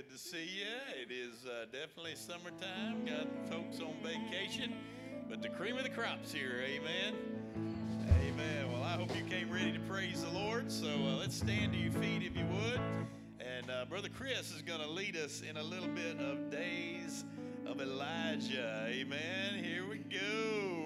Good to see you. It is uh, definitely summertime. Got folks on vacation, but the cream of the crops here. Amen. Amen. Well, I hope you came ready to praise the Lord. So uh, let's stand to your feet if you would. And uh, Brother Chris is going to lead us in a little bit of days of Elijah. Amen. Here we go.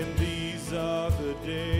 And these are the days.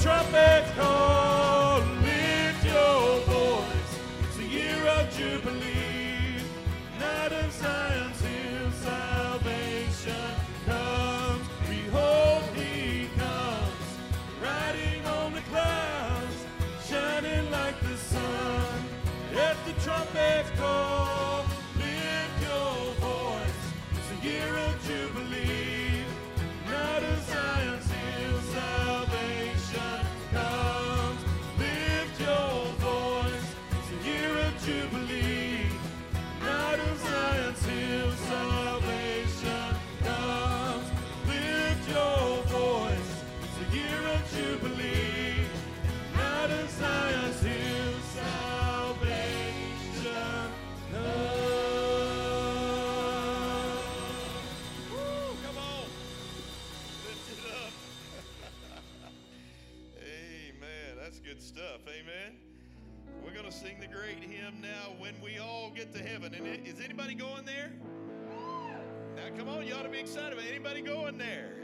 trumpet call, lift your voice. It's a year of jubilee, not of Zion's hill. Salvation comes, behold, he comes, riding on the clouds, shining like the sun. Let the trumpet call. Come on, you ought to be excited about anybody going there.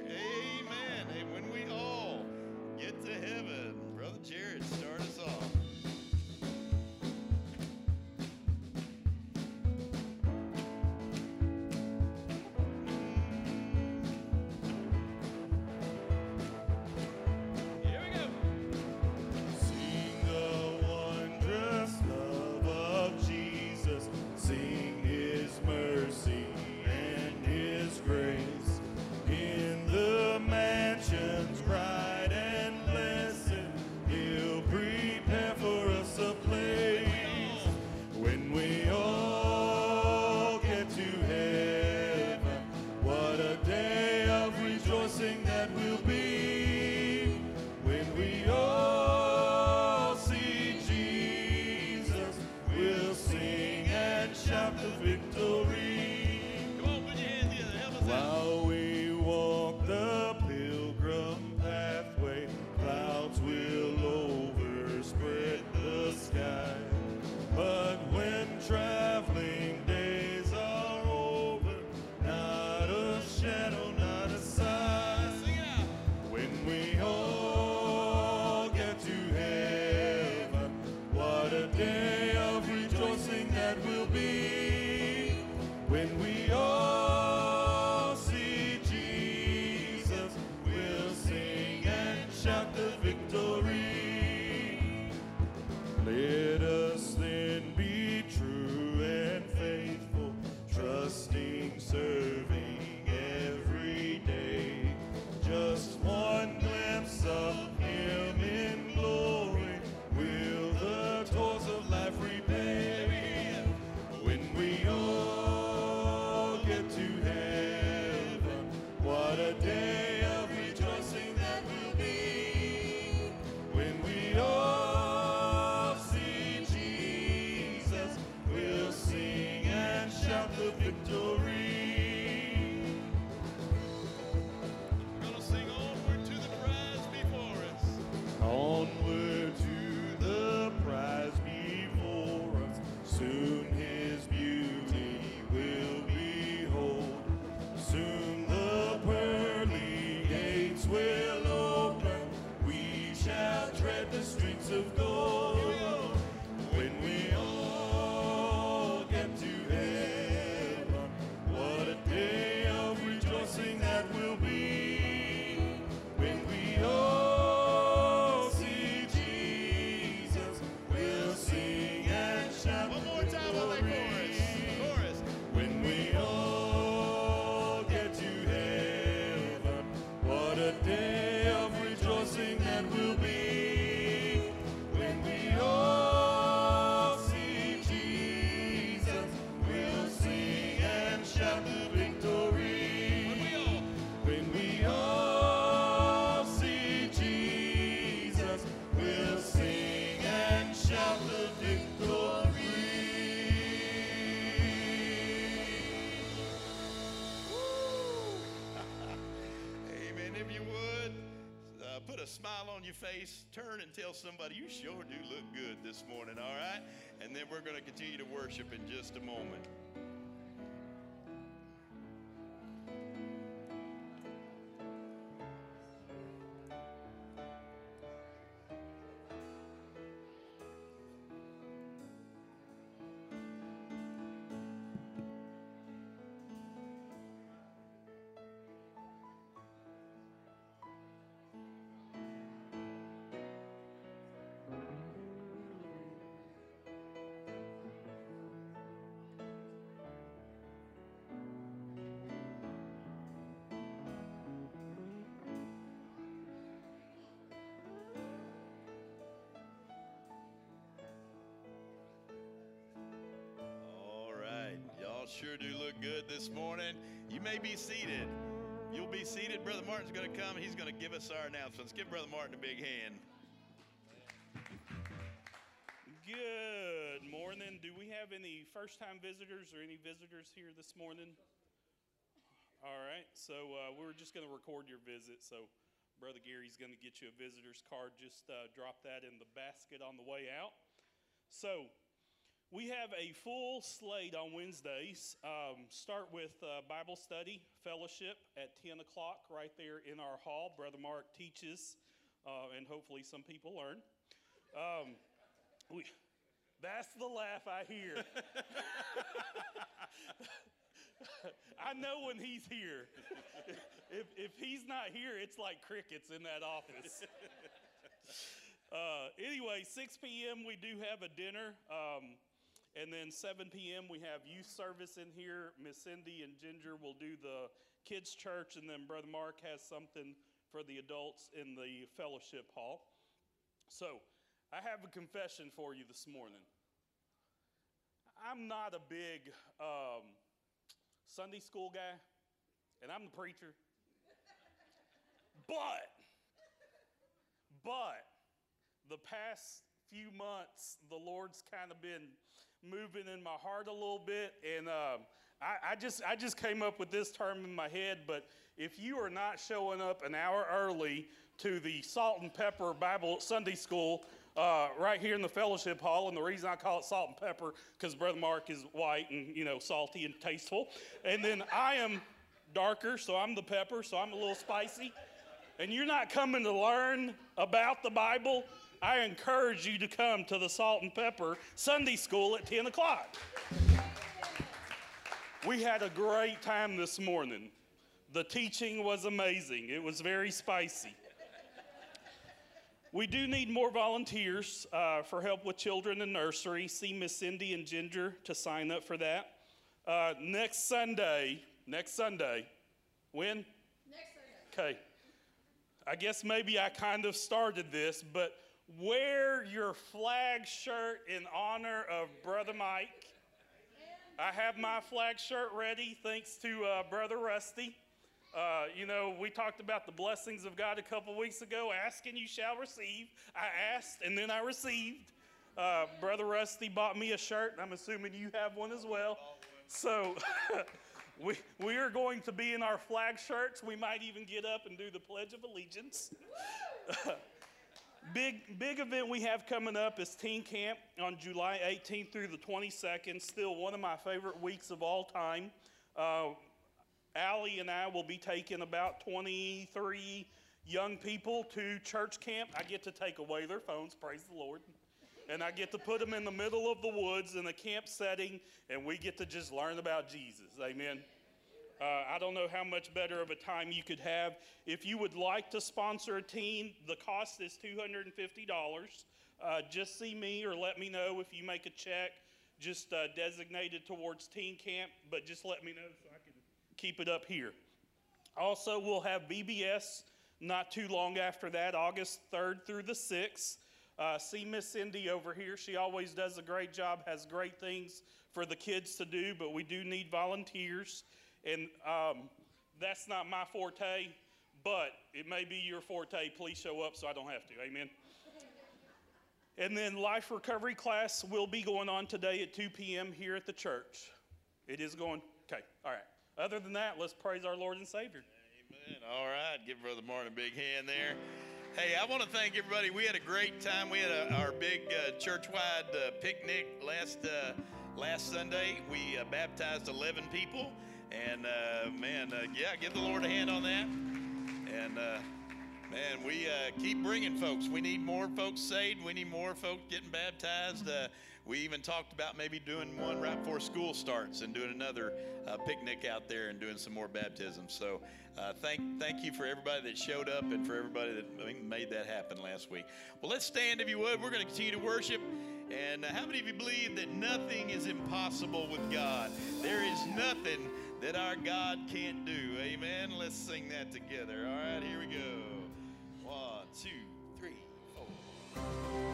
your face, turn and tell somebody, you sure do look good this morning, all right? And then we're going to continue to worship in just a moment. sure do look good this morning. You may be seated. You'll be seated. Brother Martin's going to come. He's going to give us our announcements. Give Brother Martin a big hand. Good morning. Do we have any first time visitors or any visitors here this morning? All right. So uh, we're just going to record your visit. So Brother Gary's going to get you a visitor's card. Just uh, drop that in the basket on the way out. So we have a full slate on Wednesdays. Um, start with uh, Bible study, fellowship at 10 o'clock right there in our hall. Brother Mark teaches, uh, and hopefully some people learn. Um, we, that's the laugh I hear. I know when he's here. if, if he's not here, it's like crickets in that office. Uh, anyway, 6 p.m. we do have a dinner. Um, and then 7 p.m. we have youth service in here. Miss Cindy and Ginger will do the kids' church, and then Brother Mark has something for the adults in the fellowship hall. So, I have a confession for you this morning. I'm not a big um, Sunday school guy, and I'm the preacher. but, but, the past few months, the Lord's kind of been moving in my heart a little bit, and um, I, I, just I just came up with this term in my head. But if you are not showing up an hour early to the Salt and Pepper Bible Sunday School uh, right here in the fellowship hall, and the reason I call it Salt and Pepper because Brother Mark is white and you know salty and tasteful, and then I am darker, so I'm the pepper, so I'm a little spicy. And you're not coming to learn about the Bible, I encourage you to come to the Salt and Pepper Sunday School at 10 o'clock. We had a great time this morning. The teaching was amazing, it was very spicy. We do need more volunteers uh, for help with children in nursery. See Miss Cindy and Ginger to sign up for that. Uh, next Sunday, next Sunday, when? Next Sunday. Okay. I guess maybe I kind of started this, but wear your flag shirt in honor of Brother Mike. I have my flag shirt ready thanks to uh, Brother Rusty. Uh, you know, we talked about the blessings of God a couple weeks ago. Ask and you shall receive. I asked and then I received. Uh, Brother Rusty bought me a shirt. I'm assuming you have one as well. So we, we are going to be in our flag shirts. We might even get up and do the Pledge of Allegiance. Big, big event we have coming up is Teen Camp on July 18th through the 22nd. Still one of my favorite weeks of all time. Uh, Allie and I will be taking about 23 young people to church camp. I get to take away their phones, praise the Lord. And I get to put them in the middle of the woods in a camp setting, and we get to just learn about Jesus. Amen. Uh, I don't know how much better of a time you could have. If you would like to sponsor a team, the cost is $250. Uh, just see me or let me know if you make a check, just uh, designated towards teen camp, but just let me know so I can keep it up here. Also, we'll have VBS not too long after that, August 3rd through the 6th. Uh, see Miss Cindy over here. She always does a great job, has great things for the kids to do, but we do need volunteers. And um, that's not my forte, but it may be your forte. Please show up so I don't have to. Amen. And then life recovery class will be going on today at 2 p.m. here at the church. It is going, okay, all right. Other than that, let's praise our Lord and Savior. Amen. All right. Give Brother Martin a big hand there. Hey, I want to thank everybody. We had a great time. We had a, our big uh, church-wide uh, picnic last uh, last Sunday. We uh, baptized 11 people. And uh, man, uh, yeah, give the Lord a hand on that. And uh, man, we uh, keep bringing folks. We need more folks saved. We need more folks getting baptized. Uh, we even talked about maybe doing one right before school starts and doing another uh, picnic out there and doing some more baptisms. So thank thank you for everybody that showed up and for everybody that made that happen last week. Well, let's stand if you would. We're going to continue to worship. And how many of you believe that nothing is impossible with God? There is nothing that our God can't do. Amen. Let's sing that together. All right, here we go. One, two, three, four.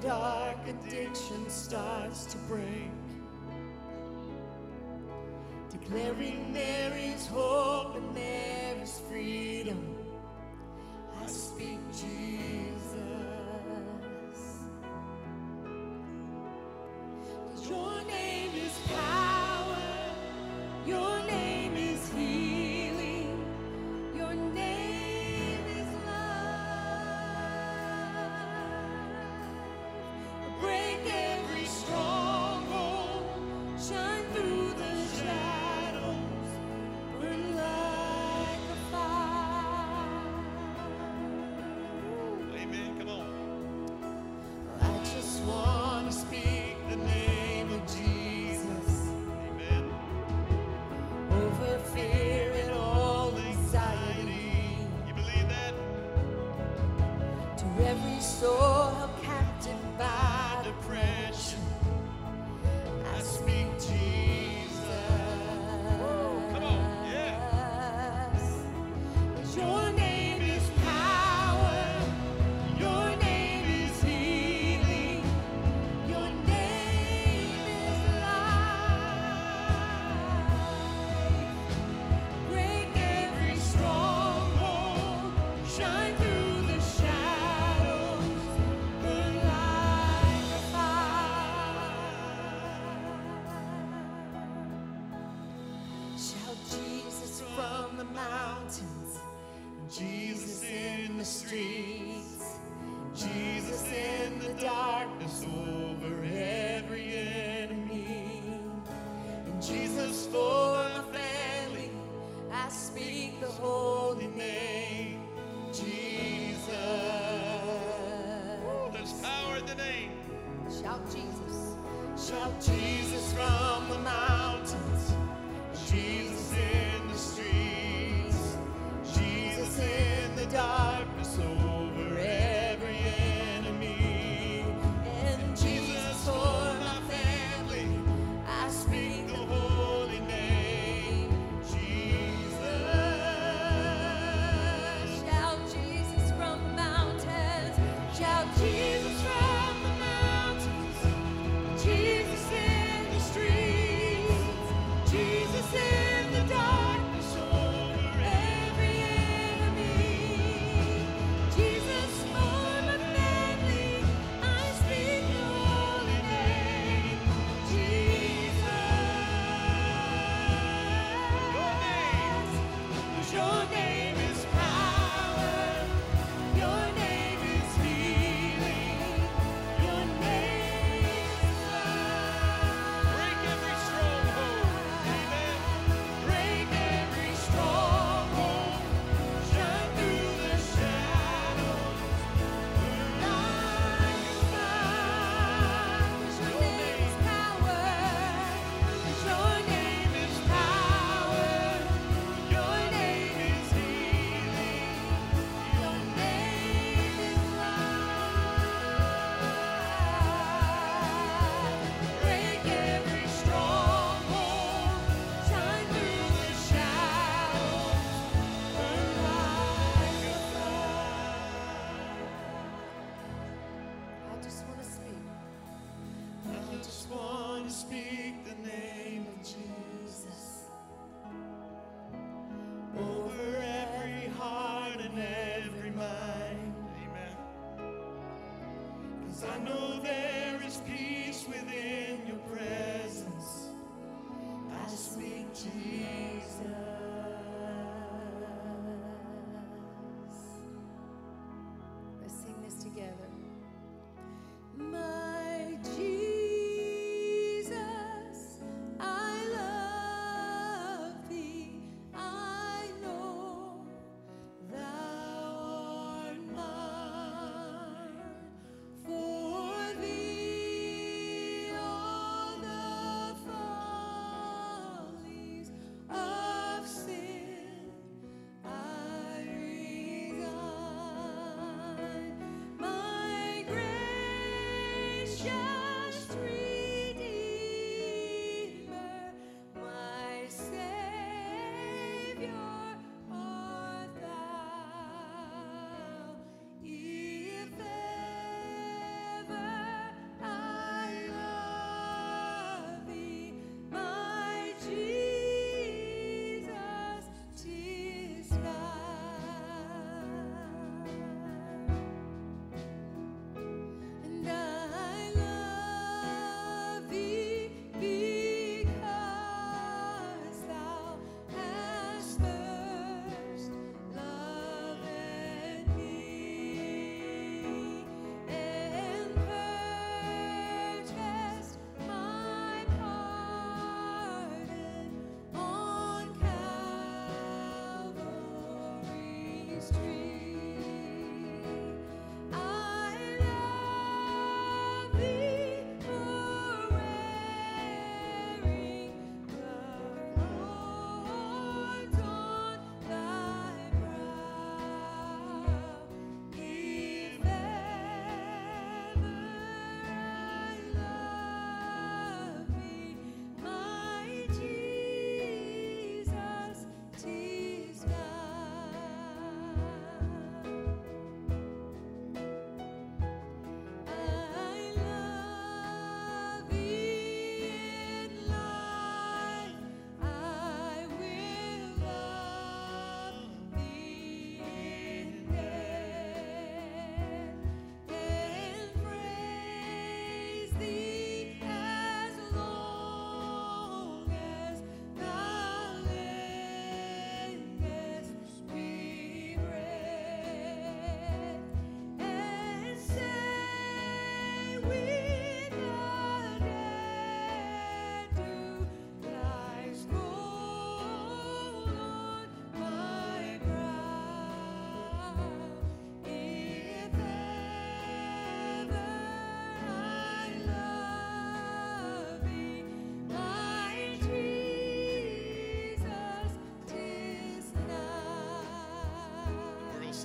dark addiction starts to break. Declaring there is hope and there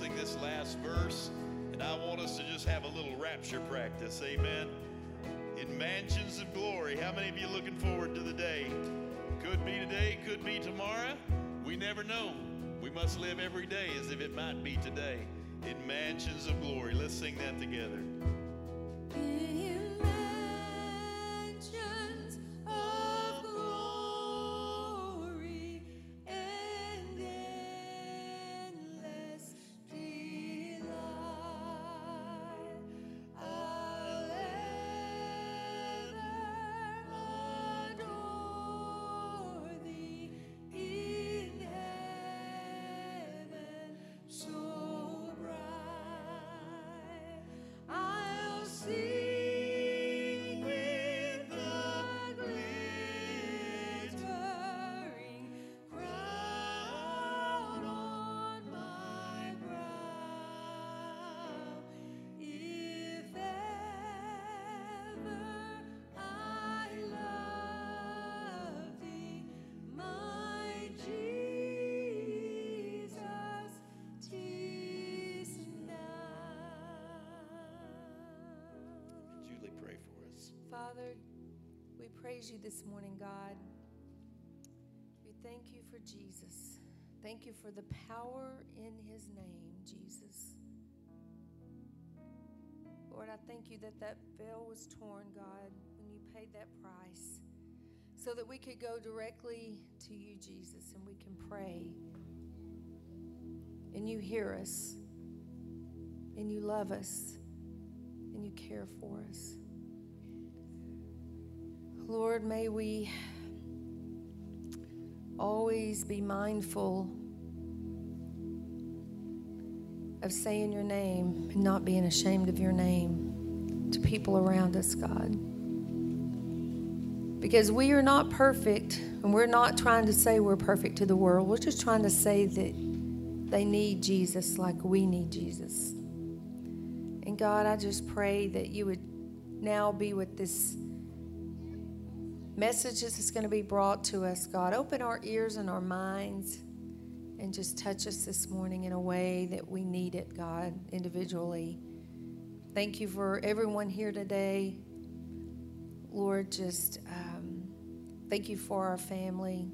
this last verse, and I want us to just have a little rapture practice. Amen. In mansions of glory. How many of you looking forward to the day? Could be today, could be tomorrow. We never know. We must live every day as if it might be today. In mansions of glory. Let's sing that together. Praise you this morning, God. We thank you for Jesus. Thank you for the power in his name, Jesus. Lord, I thank you that that veil was torn, God, when you paid that price, so that we could go directly to you, Jesus, and we can pray. And you hear us, and you love us, and you care for us. Lord, may we always be mindful of saying your name and not being ashamed of your name to people around us, God. Because we are not perfect, and we're not trying to say we're perfect to the world. We're just trying to say that they need Jesus like we need Jesus. And God, I just pray that you would now be with this message that's going to be brought to us, God. Open our ears and our minds and just touch us this morning in a way that we need it, God, individually. Thank you for everyone here today. Lord, just um, thank you for our family,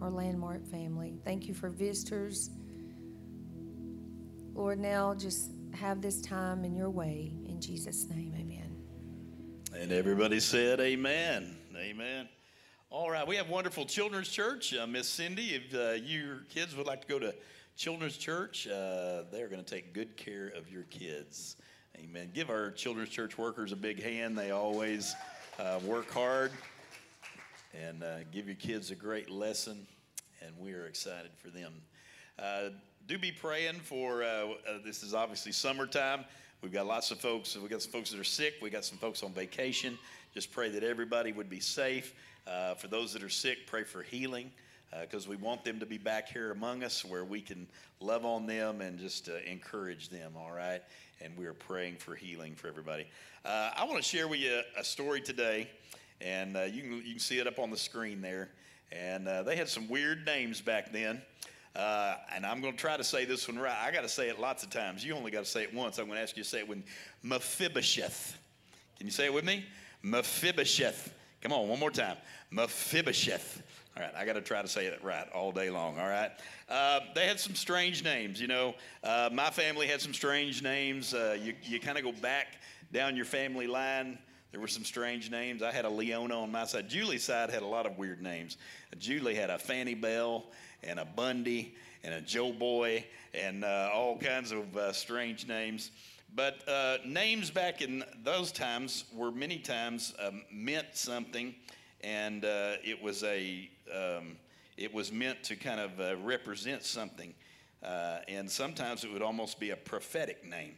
our landmark family. Thank you for visitors. Lord, now just have this time in your way. In Jesus' name, amen. And everybody said, Amen. Amen. All right, we have wonderful children's church. Uh, Miss Cindy, if uh, your kids would like to go to children's church, uh, they're going to take good care of your kids. Amen. Give our children's church workers a big hand. They always uh, work hard and uh, give your kids a great lesson, and we are excited for them. Uh, do be praying for this is obviously summertime. We've got lots of folks. We've got some folks that are sick. We've got some folks on vacation. Just pray that everybody would be safe. Uh, for those that are sick, pray for healing because we want them to be back here among us where we can love on them and just uh, encourage them, all right? And we are praying for healing for everybody. Uh, I want to share with you a, a story today, and uh, you, can, you can see it up on the screen there. And uh, they had some weird names back then. Uh, and I'm going to try to say this one right. I got to say it lots of times. You only got to say it once. I'm going to ask you to say it when Mephibosheth. Can you say it with me? Mephibosheth. Come on, one more time. Mephibosheth. All right, I got to try to say it right all day long. All right. Uh, they had some strange names. You know, uh, my family had some strange names. Uh, you you kind of go back down your family line. There were some strange names. I had a Leona on my side. Julie's side had a lot of weird names. Julie had a Fanny Bell and a Bundy and a Joe Boy and uh, all kinds of uh, strange names. But uh, names back in those times were many times um, meant something, and uh, it was a um, it was meant to kind of uh, represent something, uh, and sometimes it would almost be a prophetic name.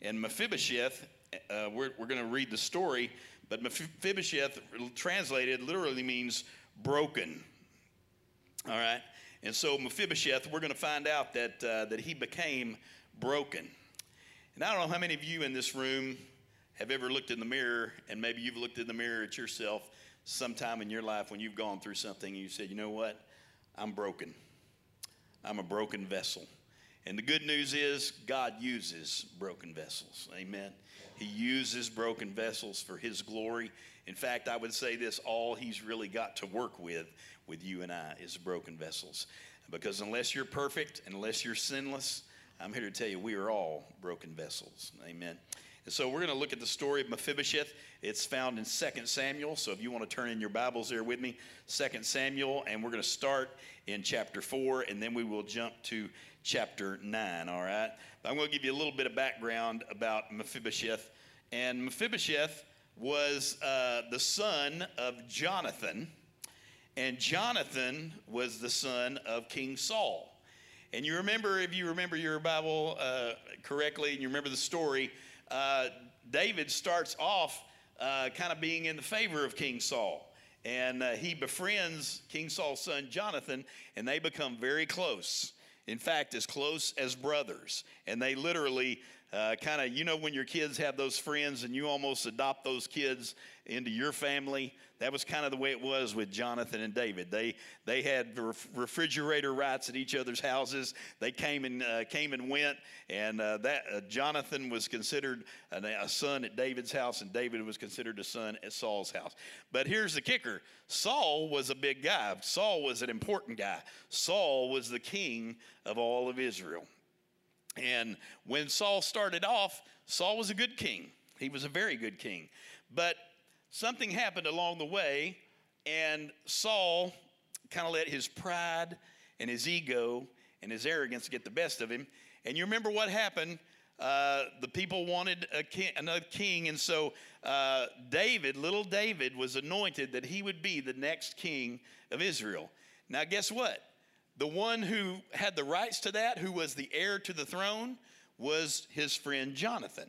And Mephibosheth, uh, we're, we're going to read the story, but Mephibosheth translated literally means broken. All right, and so Mephibosheth, we're going to find out that uh, that he became broken. And I don't know how many of you in this room have ever looked in the mirror, and maybe you've looked in the mirror at yourself sometime in your life when you've gone through something and you said, you know what? I'm broken. I'm a broken vessel. And the good news is God uses broken vessels. Amen. He uses broken vessels for his glory. In fact, I would say this all he's really got to work with with you and I is broken vessels. Because unless you're perfect unless you're sinless, I'm here to tell you we are all broken vessels. Amen. And so we're going to look at the story of Mephibosheth. It's found in 2 Samuel. So if you want to turn in your Bibles there with me, 2 Samuel, and we're going to start in chapter 4, and then we will jump to chapter 9, all right? I'm going to give you a little bit of background about Mephibosheth. And Mephibosheth was uh, the son of Jonathan, and Jonathan was the son of King Saul. And you remember, if you remember your Bible uh, correctly, and you remember the story, uh, David starts off uh, kind of being in the favor of King Saul. And uh, he befriends King Saul's son Jonathan, and they become very close. In fact, as close as brothers. And they literally uh, kind of, you know, when your kids have those friends and you almost adopt those kids into your family. That was kind of the way it was with Jonathan and David. They they had refrigerator rights at each other's houses. They came and uh, came and went, and uh, that uh, Jonathan was considered a, a son at David's house, and David was considered a son at Saul's house. But here's the kicker: Saul was a big guy. Saul was an important guy. Saul was the king of all of Israel. And when Saul started off, Saul was a good king. He was a very good king. But something happened along the way, and Saul kind of let his pride and his ego and his arrogance get the best of him. And you remember what happened? Uh, the people wanted king, another king, and so uh, David, little David, was anointed that he would be the next king of Israel. Now, guess what? The one who had the rights to that, who was the heir to the throne, was his friend Jonathan.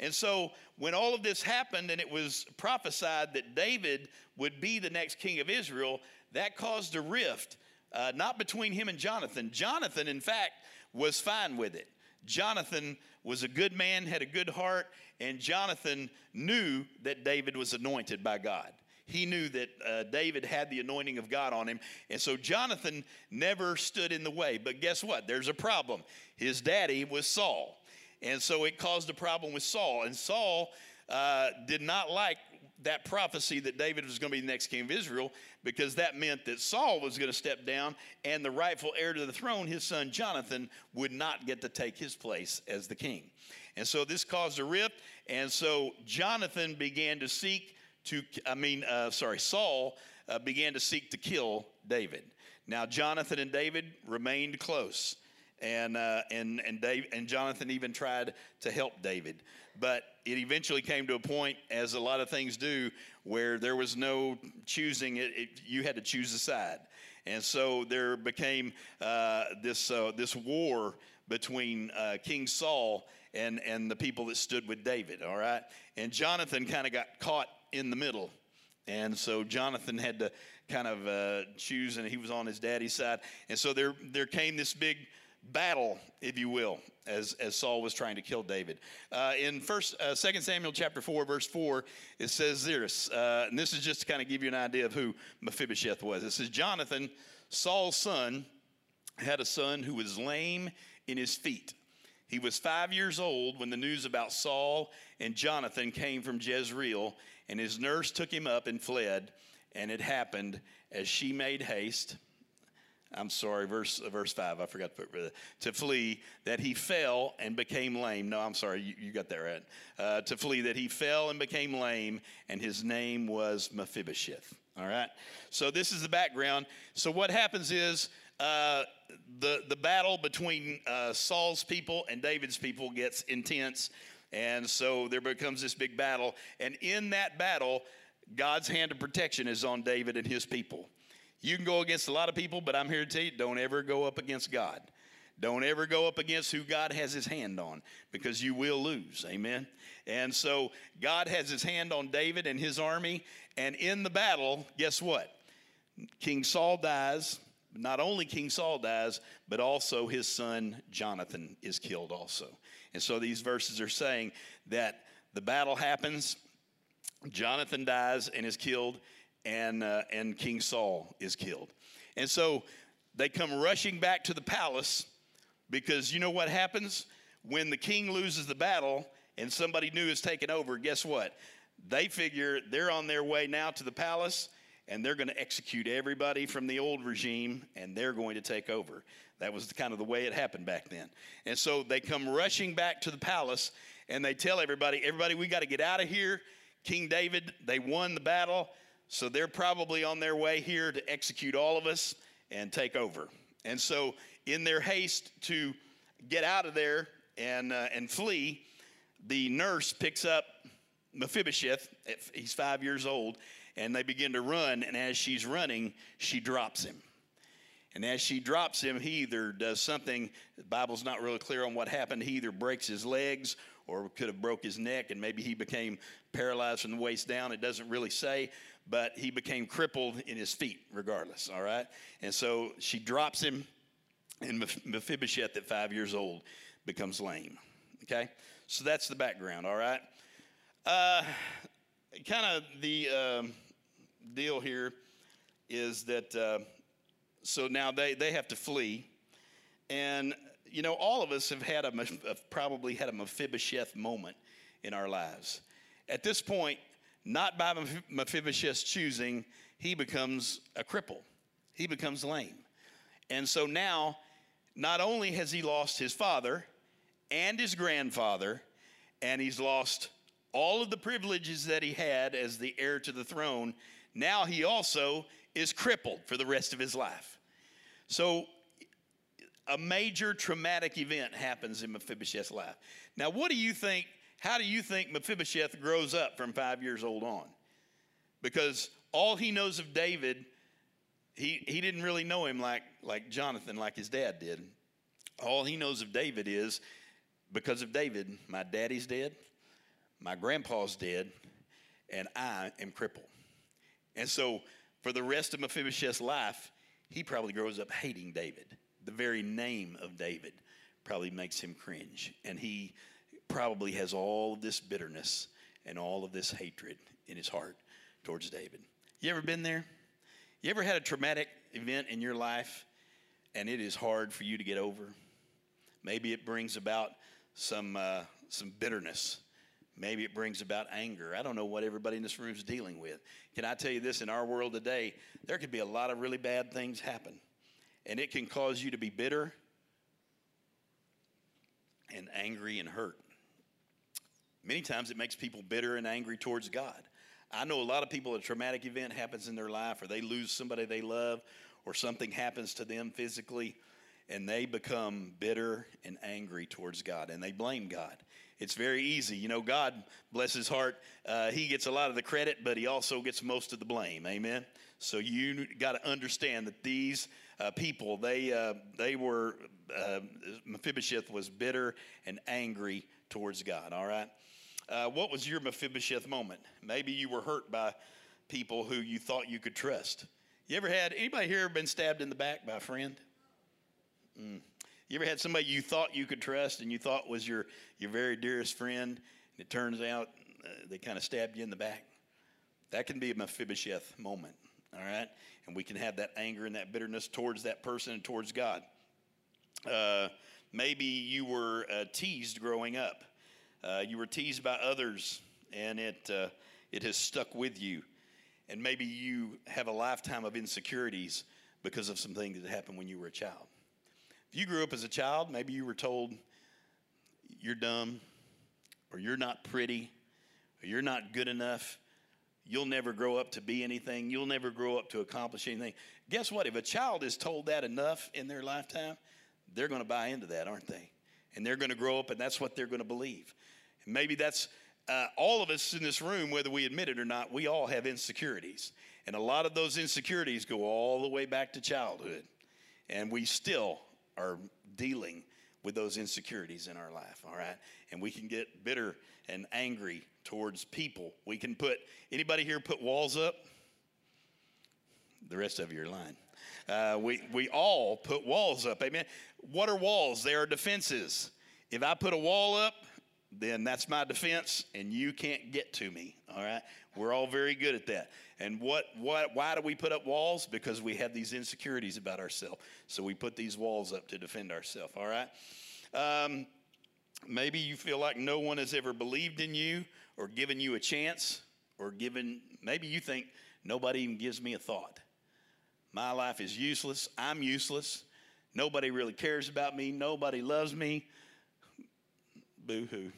And so when all of this happened and it was prophesied that David would be the next king of Israel, that caused a rift, uh, not between him and Jonathan. Jonathan, in fact, was fine with it. Jonathan was a good man, had a good heart, and Jonathan knew that David was anointed by God. He knew that uh, David had the anointing of God on him. And so Jonathan never stood in the way. But guess what? There's a problem. His daddy was Saul. And so it caused a problem with Saul. And Saul uh, did not like that prophecy that David was going to be the next king of Israel because that meant that Saul was going to step down and the rightful heir to the throne, his son Jonathan, would not get to take his place as the king. And so this caused a rift. And so Jonathan began to seek to, I mean, uh, sorry, Saul uh, began to seek to kill David. Now, Jonathan and David remained close and uh, and and Dave and Jonathan even tried to help David, but it eventually came to a point, as a lot of things do, where there was no choosing. It, it you had to choose a side, and so there became uh, this uh, this war between uh, King Saul and and the people that stood with David. All right, and Jonathan kind of got caught in the middle, and so Jonathan had to kind of uh, choose, and he was on his daddy's side, and so there there came this big battle, if you will, as, as Saul was trying to kill David. Uh, in first, uh, 2 Samuel chapter 4, verse 4, it says this, uh, and this is just to kind of give you an idea of who Mephibosheth was. It says, Jonathan, Saul's son, had a son who was lame in his feet. He was five years old when the news about Saul and Jonathan came from Jezreel, and his nurse took him up and fled. And it happened as she made haste I'm sorry, verse verse five. I forgot to put to flee that he fell and became lame. No, I'm sorry, you, you got that right. Uh, to flee that he fell and became lame, and his name was Mephibosheth. All right. So this is the background. So what happens is uh, the the battle between uh, Saul's people and David's people gets intense, and so there becomes this big battle. And in that battle, God's hand of protection is on David and his people. You can go against a lot of people, but I'm here to tell you don't ever go up against God. Don't ever go up against who God has his hand on because you will lose. Amen. And so God has his hand on David and his army. And in the battle, guess what? King Saul dies. Not only King Saul dies, but also his son Jonathan is killed also. And so these verses are saying that the battle happens, Jonathan dies and is killed, and, uh, and King Saul is killed. And so they come rushing back to the palace Because you know what happens? When the king loses the battle and somebody new is taken over, guess what? They figure they're on their way now to the palace and they're going to execute everybody from the old regime and they're going to take over. That was kind of the way it happened back then. And so they come rushing back to the palace and they tell everybody, everybody, we got to get out of here. King David, they won the battle, so they're probably on their way here to execute all of us and take over. And so, in their haste to get out of there and, uh, and flee, the nurse picks up Mephibosheth. He's five years old, and they begin to run. And as she's running, she drops him. And as she drops him, he either does something, the Bible's not really clear on what happened. He either breaks his legs or could have broke his neck and maybe he became paralyzed from the waist down. It doesn't really say, but he became crippled in his feet regardless, all right? And so she drops him, and Mephibosheth at five years old becomes lame, okay? So that's the background, all right? Uh, kind of the um, deal here is that, uh, so now they, they have to flee. And you know, all of us have had a probably had a Mephibosheth moment in our lives. At this point, not by Mephibosheth's choosing, he becomes a cripple. He becomes lame. And so now, not only has he lost his father and his grandfather, and he's lost all of the privileges that he had as the heir to the throne, now he also is crippled for the rest of his life. So a major traumatic event happens in Mephibosheth's life. Now, what do you think? How do you think Mephibosheth grows up from five years old on? Because all he knows of David, he, he didn't really know him like, like Jonathan, like his dad did. All he knows of David is because of David, my daddy's dead, my grandpa's dead, and I am crippled. And so, for the rest of Mephibosheth's life, he probably grows up hating David the very name of David probably makes him cringe. And he probably has all of this bitterness and all of this hatred in his heart towards David. You ever been there? You ever had a traumatic event in your life and it is hard for you to get over? Maybe it brings about some, uh, some bitterness. Maybe it brings about anger. I don't know what everybody in this room is dealing with. Can I tell you this? In our world today, there could be a lot of really bad things happen and it can cause you to be bitter and angry and hurt. Many times it makes people bitter and angry towards God. I know a lot of people, a traumatic event happens in their life, or they lose somebody they love, or something happens to them physically, and they become bitter and angry towards God, and they blame God. It's very easy. You know, God, bless his heart, uh, he gets a lot of the credit, but he also gets most of the blame. Amen? So you got to understand that these uh, people, they, uh, they were, uh, Mephibosheth was bitter and angry towards God, all right? Uh, what was your Mephibosheth moment? Maybe you were hurt by people who you thought you could trust. You ever had, anybody here been stabbed in the back by a friend? Mm. You ever had somebody you thought you could trust and you thought was your, your very dearest friend, and it turns out uh, they kind of stabbed you in the back? That can be a Mephibosheth moment, all right? and we can have that anger and that bitterness towards that person and towards God. Uh, maybe you were uh, teased growing up. Uh, you were teased by others, and it uh, it has stuck with you. And maybe you have a lifetime of insecurities because of some things that happened when you were a child. If you grew up as a child, maybe you were told you're dumb, or you're not pretty, or you're not good enough You'll never grow up to be anything. You'll never grow up to accomplish anything. Guess what? If a child is told that enough in their lifetime, they're going to buy into that, aren't they? And they're going to grow up, and that's what they're going to believe. And maybe that's uh, all of us in this room, whether we admit it or not, we all have insecurities. And a lot of those insecurities go all the way back to childhood. And we still are dealing with those insecurities in our life, all right? And we can get bitter and angry towards people. We can put, anybody here put walls up? The rest of you are lying. Uh, we, we all put walls up, amen? What are walls? They are defenses. If I put a wall up, then that's my defense, and you can't get to me, all right? We're all very good at that. And what, what, why do we put up walls? Because we have these insecurities about ourselves. So we put these walls up to defend ourselves, all right? Um, maybe you feel like no one has ever believed in you or given you a chance or given, maybe you think nobody even gives me a thought. My life is useless. I'm useless. Nobody really cares about me. Nobody loves me. Boo hoo.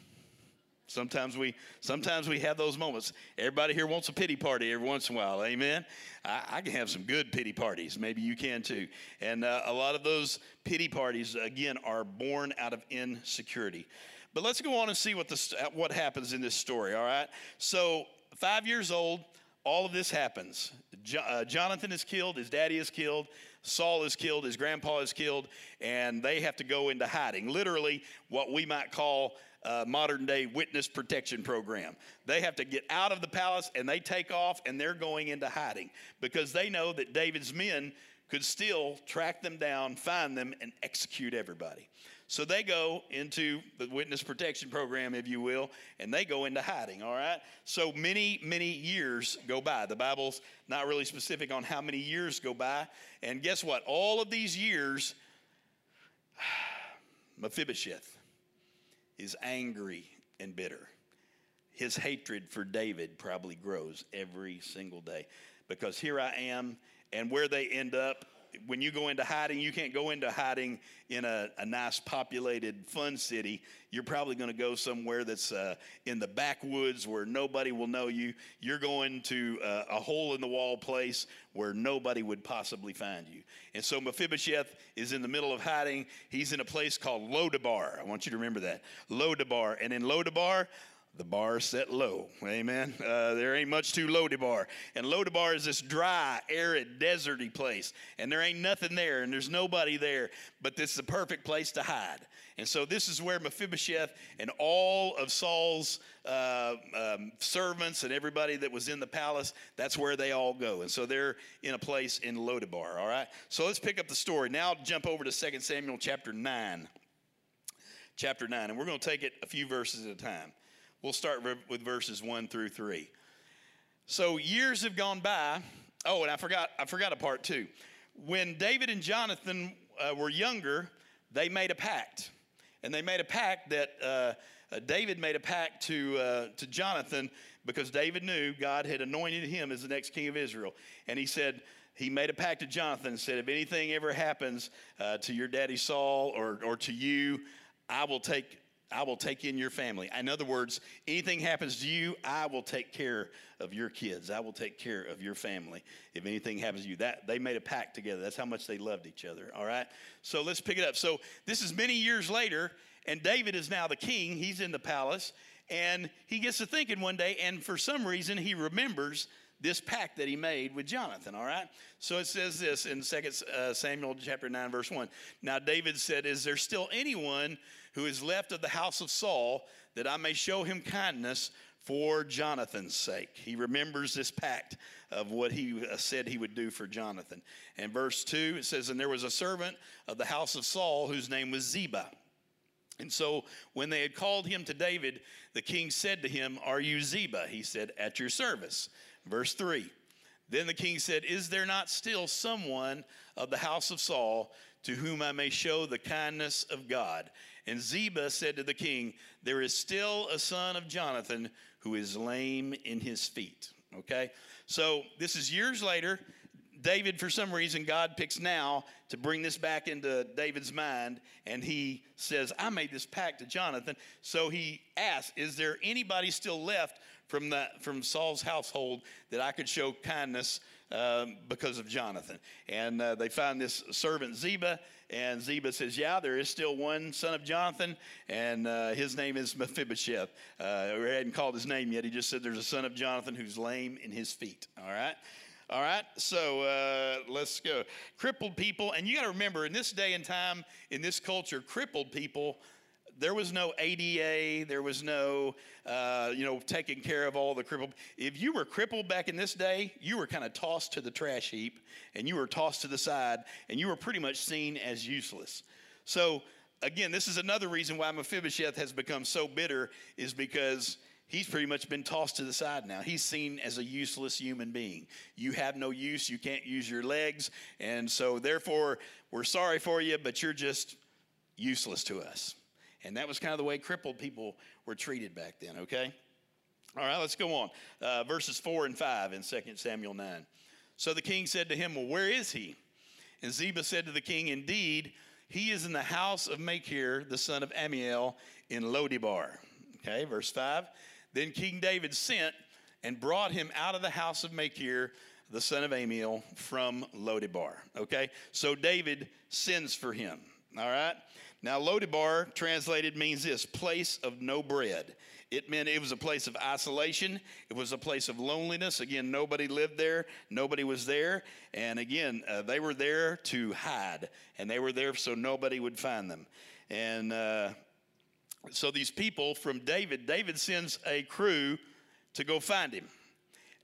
Sometimes we sometimes we have those moments. Everybody here wants a pity party every once in a while. Amen. I, I can have some good pity parties. Maybe you can too. And uh, a lot of those pity parties again are born out of insecurity. But let's go on and see what this what happens in this story. All right. So five years old, all of this happens. Jo- uh, Jonathan is killed. His daddy is killed. Saul is killed. His grandpa is killed, and they have to go into hiding. Literally, what we might call uh, modern day witness protection program. They have to get out of the palace and they take off and they're going into hiding because they know that David's men could still track them down, find them, and execute everybody. So they go into the witness protection program, if you will, and they go into hiding, all right? So many, many years go by. The Bible's not really specific on how many years go by. And guess what? All of these years, Mephibosheth, is angry and bitter. His hatred for David probably grows every single day because here I am, and where they end up when you go into hiding, you can't go into hiding in a, a nice, populated, fun city. You're probably going to go somewhere that's uh, in the backwoods where nobody will know you. You're going to uh, a hole in the wall place where nobody would possibly find you. And so Mephibosheth is in the middle of hiding. He's in a place called Lodabar. I want you to remember that. Lodabar. And in Lodabar, the bar set low. Amen. Uh, there ain't much to Lodabar. And Lodabar is this dry, arid, deserty place. And there ain't nothing there, and there's nobody there. But this is the perfect place to hide. And so this is where Mephibosheth and all of Saul's uh, um, servants and everybody that was in the palace, that's where they all go. And so they're in a place in Lodabar, all right? So let's pick up the story. Now jump over to 2 Samuel chapter 9. Chapter 9. And we're going to take it a few verses at a time. We'll start with verses 1 through 3. So years have gone by. Oh, and I forgot I forgot a part too. When David and Jonathan uh, were younger, they made a pact. And they made a pact that uh, uh, David made a pact to, uh, to Jonathan because David knew God had anointed him as the next king of Israel. And he said, he made a pact to Jonathan and said, if anything ever happens uh, to your daddy Saul or, or to you, I will take I will take in your family. In other words, anything happens to you, I will take care of your kids. I will take care of your family. If anything happens to you, that they made a pact together. That's how much they loved each other. All right. So let's pick it up. So this is many years later, and David is now the king. He's in the palace, and he gets to thinking one day, and for some reason, he remembers this pact that he made with Jonathan, all right? So it says this in 2 uh, Samuel chapter 9 verse 1. Now David said, "Is there still anyone who is left of the house of Saul that I may show him kindness for Jonathan's sake?" He remembers this pact of what he uh, said he would do for Jonathan. And verse 2 it says, "And there was a servant of the house of Saul whose name was Ziba." And so when they had called him to David, the king said to him, Are you Ziba? He said, At your service. Verse 3 Then the king said, Is there not still someone of the house of Saul to whom I may show the kindness of God? And Ziba said to the king, There is still a son of Jonathan who is lame in his feet. Okay? So this is years later. David, for some reason, God picks now to bring this back into David's mind, and he says, I made this pact to Jonathan. So he asks, Is there anybody still left from, the, from Saul's household that I could show kindness um, because of Jonathan. And uh, they find this servant Ziba, and Ziba says, Yeah, there is still one son of Jonathan, and uh, his name is Mephibosheth. Uh, we hadn't called his name yet. He just said there's a son of Jonathan who's lame in his feet. All right? All right, so uh, let's go. Crippled people, and you got to remember in this day and time, in this culture, crippled people there was no ADA, there was no, uh, you know, taking care of all the crippled. If you were crippled back in this day, you were kind of tossed to the trash heap and you were tossed to the side and you were pretty much seen as useless. So, again, this is another reason why Mephibosheth has become so bitter, is because he's pretty much been tossed to the side now. He's seen as a useless human being. You have no use, you can't use your legs, and so therefore we're sorry for you, but you're just useless to us. And that was kind of the way crippled people were treated back then, okay? All right, let's go on. Uh, verses 4 and 5 in 2 Samuel 9. So the king said to him, Well, where is he? And Ziba said to the king, Indeed, he is in the house of Machir, the son of Amiel, in Lodibar. Okay, verse 5. Then King David sent and brought him out of the house of Machir, the son of Amiel, from Lodibar. Okay, so David sends for him. All right. Now, Lodibar translated means this place of no bread. It meant it was a place of isolation. It was a place of loneliness. Again, nobody lived there. Nobody was there. And again, uh, they were there to hide. And they were there so nobody would find them. And uh, so these people from David, David sends a crew to go find him.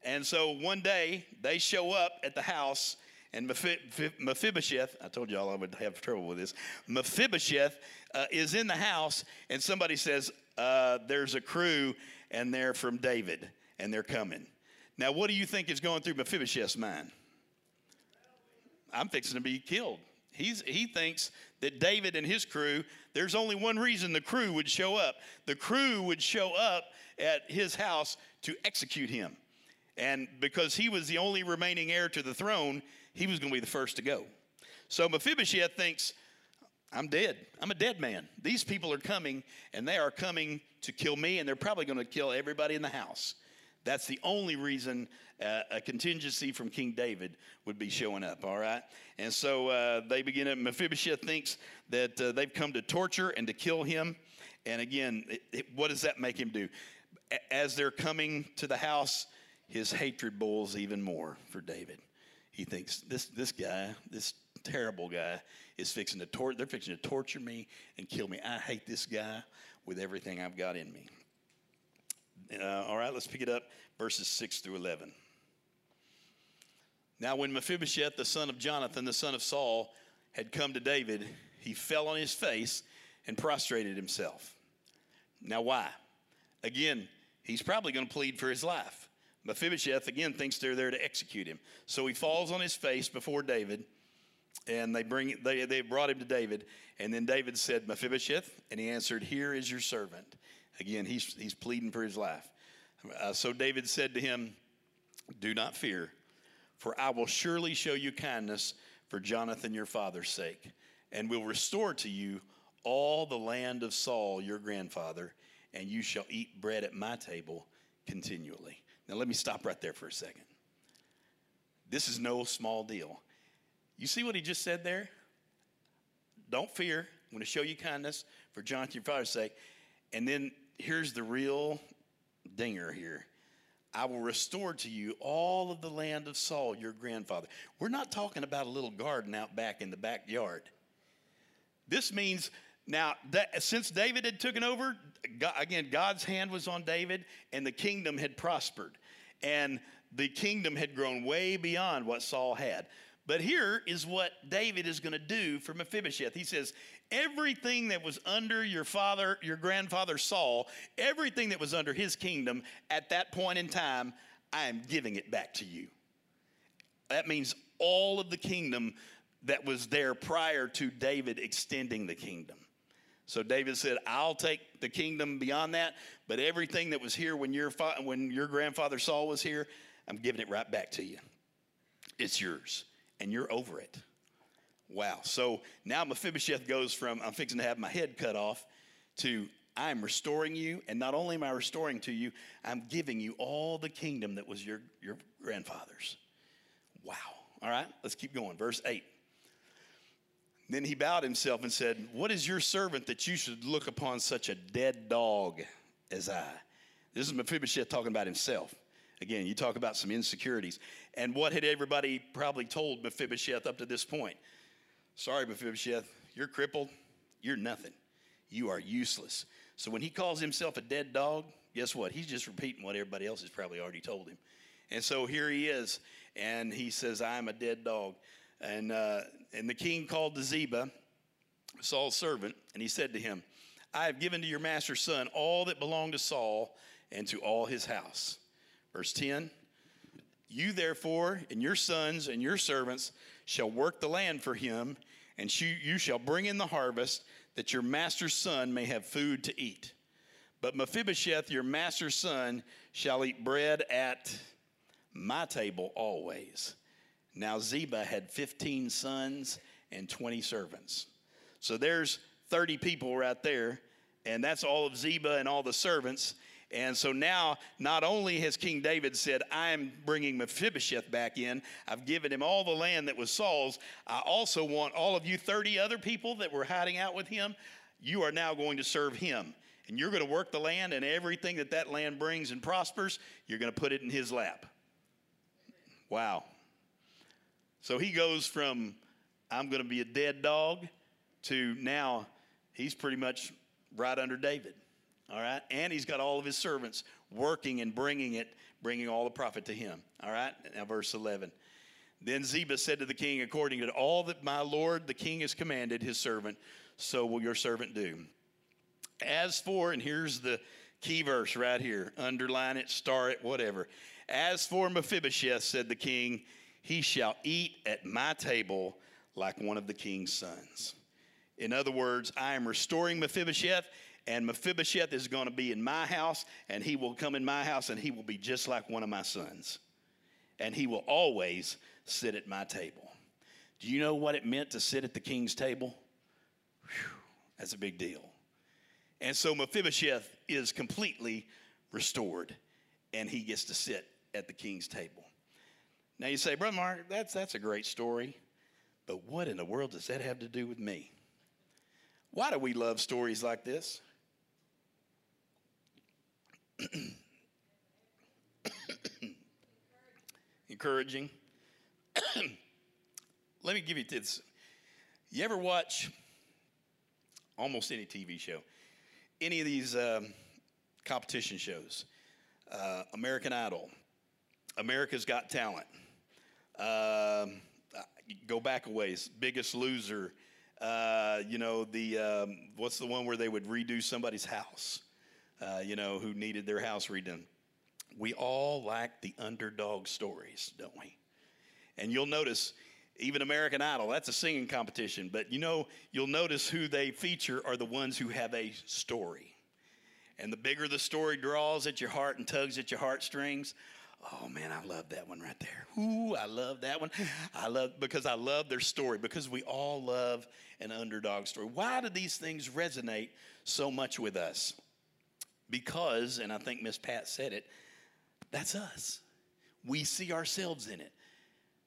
And so one day they show up at the house and Mephibosheth, I told y'all I would have trouble with this. Mephibosheth uh, is in the house, and somebody says, uh, There's a crew, and they're from David, and they're coming. Now, what do you think is going through Mephibosheth's mind? I'm fixing to be killed. He's, he thinks that David and his crew, there's only one reason the crew would show up. The crew would show up at his house to execute him. And because he was the only remaining heir to the throne, he was going to be the first to go. So Mephibosheth thinks, I'm dead. I'm a dead man. These people are coming, and they are coming to kill me, and they're probably going to kill everybody in the house. That's the only reason uh, a contingency from King David would be showing up, all right? And so uh, they begin, Mephibosheth thinks that uh, they've come to torture and to kill him. And again, it, it, what does that make him do? As they're coming to the house, his hatred boils even more for David he thinks this this guy, this terrible guy, is fixing to tor- they're fixing to torture me and kill me. I hate this guy with everything I've got in me. Uh, all right, let's pick it up, verses six through eleven. Now, when Mephibosheth, the son of Jonathan, the son of Saul, had come to David, he fell on his face and prostrated himself. Now, why? Again, he's probably going to plead for his life. Mephibosheth again thinks they're there to execute him. So he falls on his face before David, and they bring they, they brought him to David. And then David said, Mephibosheth, and he answered, Here is your servant. Again, he's, he's pleading for his life. Uh, so David said to him, Do not fear, for I will surely show you kindness for Jonathan your father's sake, and will restore to you all the land of Saul your grandfather, and you shall eat bread at my table continually. Now, let me stop right there for a second. This is no small deal. You see what he just said there? Don't fear. I'm going to show you kindness for John, your father's sake. And then here's the real dinger here. I will restore to you all of the land of Saul, your grandfather. We're not talking about a little garden out back in the backyard. This means now, that, since David had taken over, God, again, God's hand was on David, and the kingdom had prospered. And the kingdom had grown way beyond what Saul had. But here is what David is going to do for Mephibosheth. He says, Everything that was under your father, your grandfather Saul, everything that was under his kingdom at that point in time, I am giving it back to you. That means all of the kingdom that was there prior to David extending the kingdom. So David said, I'll take the kingdom beyond that, but everything that was here when your, fa- when your grandfather Saul was here, I'm giving it right back to you. It's yours, and you're over it. Wow. So now Mephibosheth goes from, I'm fixing to have my head cut off, to I'm restoring you, and not only am I restoring to you, I'm giving you all the kingdom that was your, your grandfather's. Wow. All right, let's keep going. Verse 8. Then he bowed himself and said, What is your servant that you should look upon such a dead dog as I? This is Mephibosheth talking about himself. Again, you talk about some insecurities. And what had everybody probably told Mephibosheth up to this point? Sorry, Mephibosheth, you're crippled. You're nothing. You are useless. So when he calls himself a dead dog, guess what? He's just repeating what everybody else has probably already told him. And so here he is, and he says, I'm a dead dog. And, uh, and the king called to Ziba, Saul's servant, and he said to him, I have given to your master's son all that belonged to Saul and to all his house. Verse 10 You therefore and your sons and your servants shall work the land for him, and you, you shall bring in the harvest, that your master's son may have food to eat. But Mephibosheth, your master's son, shall eat bread at my table always. Now Ziba had 15 sons and 20 servants. So there's 30 people right there, and that's all of Ziba and all the servants. And so now, not only has King David said, I am bringing Mephibosheth back in, I've given him all the land that was Saul's. I also want all of you 30 other people that were hiding out with him, you are now going to serve him. And you're going to work the land, and everything that that land brings and prospers, you're going to put it in his lap. Wow. So he goes from, I'm going to be a dead dog, to now he's pretty much right under David. All right. And he's got all of his servants working and bringing it, bringing all the profit to him. All right. Now, verse 11. Then Ziba said to the king, According to all that my lord the king has commanded his servant, so will your servant do. As for, and here's the key verse right here underline it, star it, whatever. As for Mephibosheth, said the king, he shall eat at my table like one of the king's sons. In other words, I am restoring Mephibosheth, and Mephibosheth is going to be in my house, and he will come in my house, and he will be just like one of my sons. And he will always sit at my table. Do you know what it meant to sit at the king's table? Whew, that's a big deal. And so Mephibosheth is completely restored, and he gets to sit at the king's table. Now you say, Brother Mark, that's, that's a great story, but what in the world does that have to do with me? Why do we love stories like this? Encouraging. Let me give you this. You ever watch almost any TV show, any of these um, competition shows? Uh, American Idol, America's Got Talent. Um, go back a ways. Biggest Loser. Uh, you know the um, what's the one where they would redo somebody's house? Uh, you know who needed their house redone. We all like the underdog stories, don't we? And you'll notice even American Idol, that's a singing competition, but you know, you'll notice who they feature are the ones who have a story. And the bigger the story draws at your heart and tugs at your heartstrings, Oh man, I love that one right there. Ooh, I love that one. I love because I love their story because we all love an underdog story. Why do these things resonate so much with us? Because, and I think Miss Pat said it, that's us. We see ourselves in it.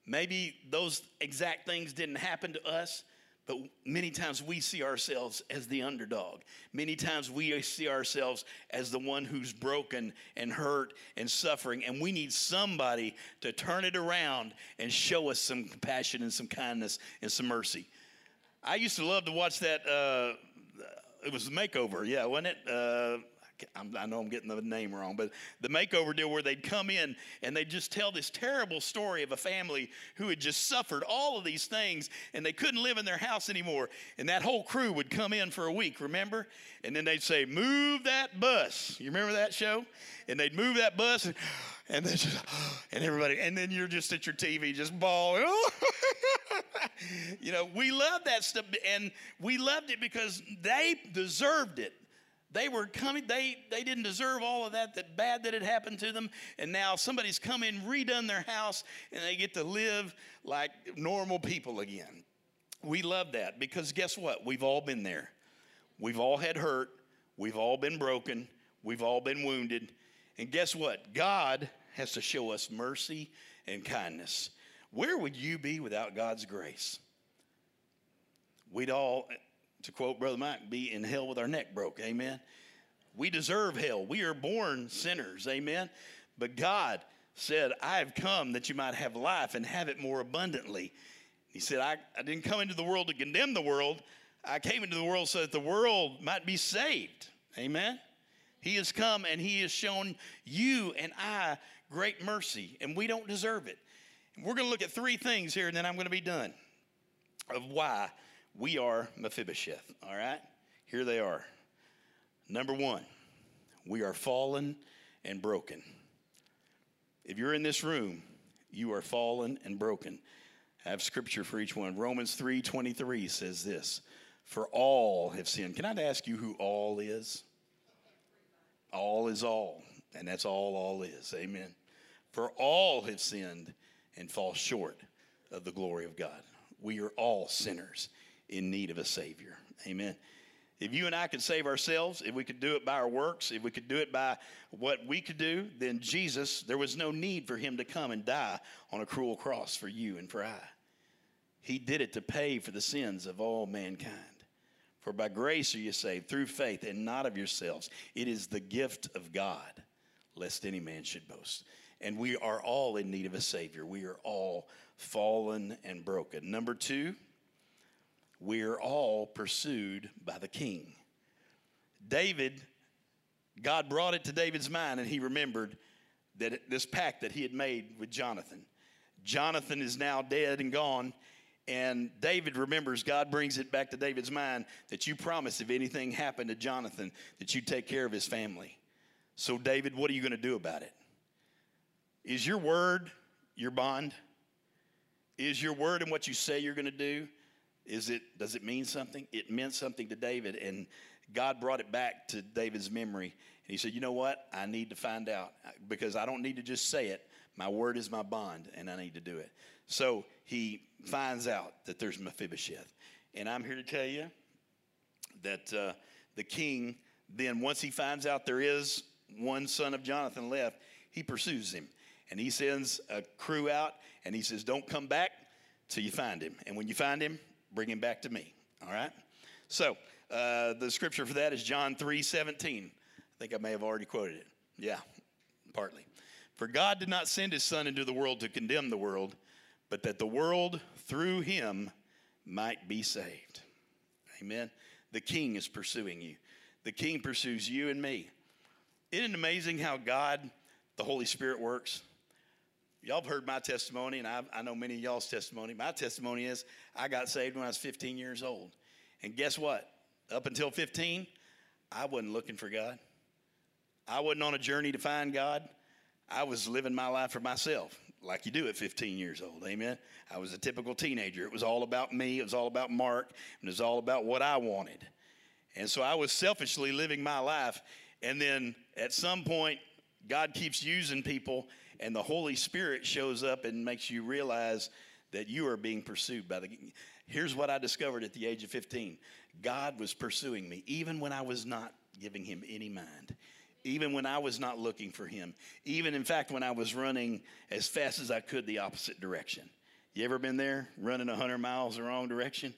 Maybe those exact things didn't happen to us, but many times we see ourselves as the underdog. Many times we see ourselves as the one who's broken and hurt and suffering. And we need somebody to turn it around and show us some compassion and some kindness and some mercy. I used to love to watch that. Uh, it was Makeover, yeah, wasn't it? Uh, i know I'm getting the name wrong, but the makeover deal where they'd come in and they'd just tell this terrible story of a family who had just suffered all of these things and they couldn't live in their house anymore. And that whole crew would come in for a week, remember? And then they'd say, Move that bus. You remember that show? And they'd move that bus and, and then just, and everybody, and then you're just at your TV just bawling. you know, we love that stuff and we loved it because they deserved it. They were coming, they, they didn't deserve all of that, that bad that had happened to them. And now somebody's come in, redone their house, and they get to live like normal people again. We love that because guess what? We've all been there. We've all had hurt. We've all been broken. We've all been wounded. And guess what? God has to show us mercy and kindness. Where would you be without God's grace? We'd all, to quote Brother Mike, be in hell with our neck broke. Amen. We deserve hell. We are born sinners. Amen. But God said, I have come that you might have life and have it more abundantly. He said, I, I didn't come into the world to condemn the world. I came into the world so that the world might be saved. Amen. He has come and he has shown you and I great mercy, and we don't deserve it. We're going to look at three things here, and then I'm going to be done of why we are Mephibosheth, all right? Here they are. Number one, we are fallen and broken. If you're in this room, you are fallen and broken. I have scripture for each one. Romans 3:23 says this, "For all have sinned." Can I ask you who all is? All is all, and that's all all is. Amen. For all have sinned and fall short of the glory of God. We are all sinners in need of a savior. Amen. If you and I could save ourselves, if we could do it by our works, if we could do it by what we could do, then Jesus, there was no need for him to come and die on a cruel cross for you and for I. He did it to pay for the sins of all mankind. For by grace are you saved through faith and not of yourselves. It is the gift of God, lest any man should boast. And we are all in need of a Savior. We are all fallen and broken. Number two, we're all pursued by the king. David, God brought it to David's mind, and he remembered that this pact that he had made with Jonathan. Jonathan is now dead and gone, and David remembers, God brings it back to David's mind that you promised if anything happened to Jonathan, that you'd take care of his family. So, David, what are you going to do about it? Is your word your bond? Is your word and what you say you're going to do? Is it does it mean something? It meant something to David and God brought it back to David's memory. And he said, "You know what? I need to find out because I don't need to just say it. My word is my bond and I need to do it." So, he finds out that there's Mephibosheth. And I'm here to tell you that uh, the king then once he finds out there is one son of Jonathan left, he pursues him. And he sends a crew out and he says, Don't come back till you find him. And when you find him, bring him back to me. All right? So, uh, the scripture for that is John 3 17. I think I may have already quoted it. Yeah, partly. For God did not send his Son into the world to condemn the world, but that the world through him might be saved. Amen. The King is pursuing you, the King pursues you and me. Isn't it amazing how God, the Holy Spirit, works? Y'all have heard my testimony, and I, I know many of y'all's testimony. My testimony is I got saved when I was 15 years old. And guess what? Up until 15, I wasn't looking for God. I wasn't on a journey to find God. I was living my life for myself, like you do at 15 years old. Amen. I was a typical teenager. It was all about me, it was all about Mark, and it was all about what I wanted. And so I was selfishly living my life. And then at some point, God keeps using people, and the Holy Spirit shows up and makes you realize that you are being pursued by the. Here's what I discovered at the age of 15 God was pursuing me, even when I was not giving him any mind, even when I was not looking for him, even in fact when I was running as fast as I could the opposite direction. You ever been there, running 100 miles the wrong direction?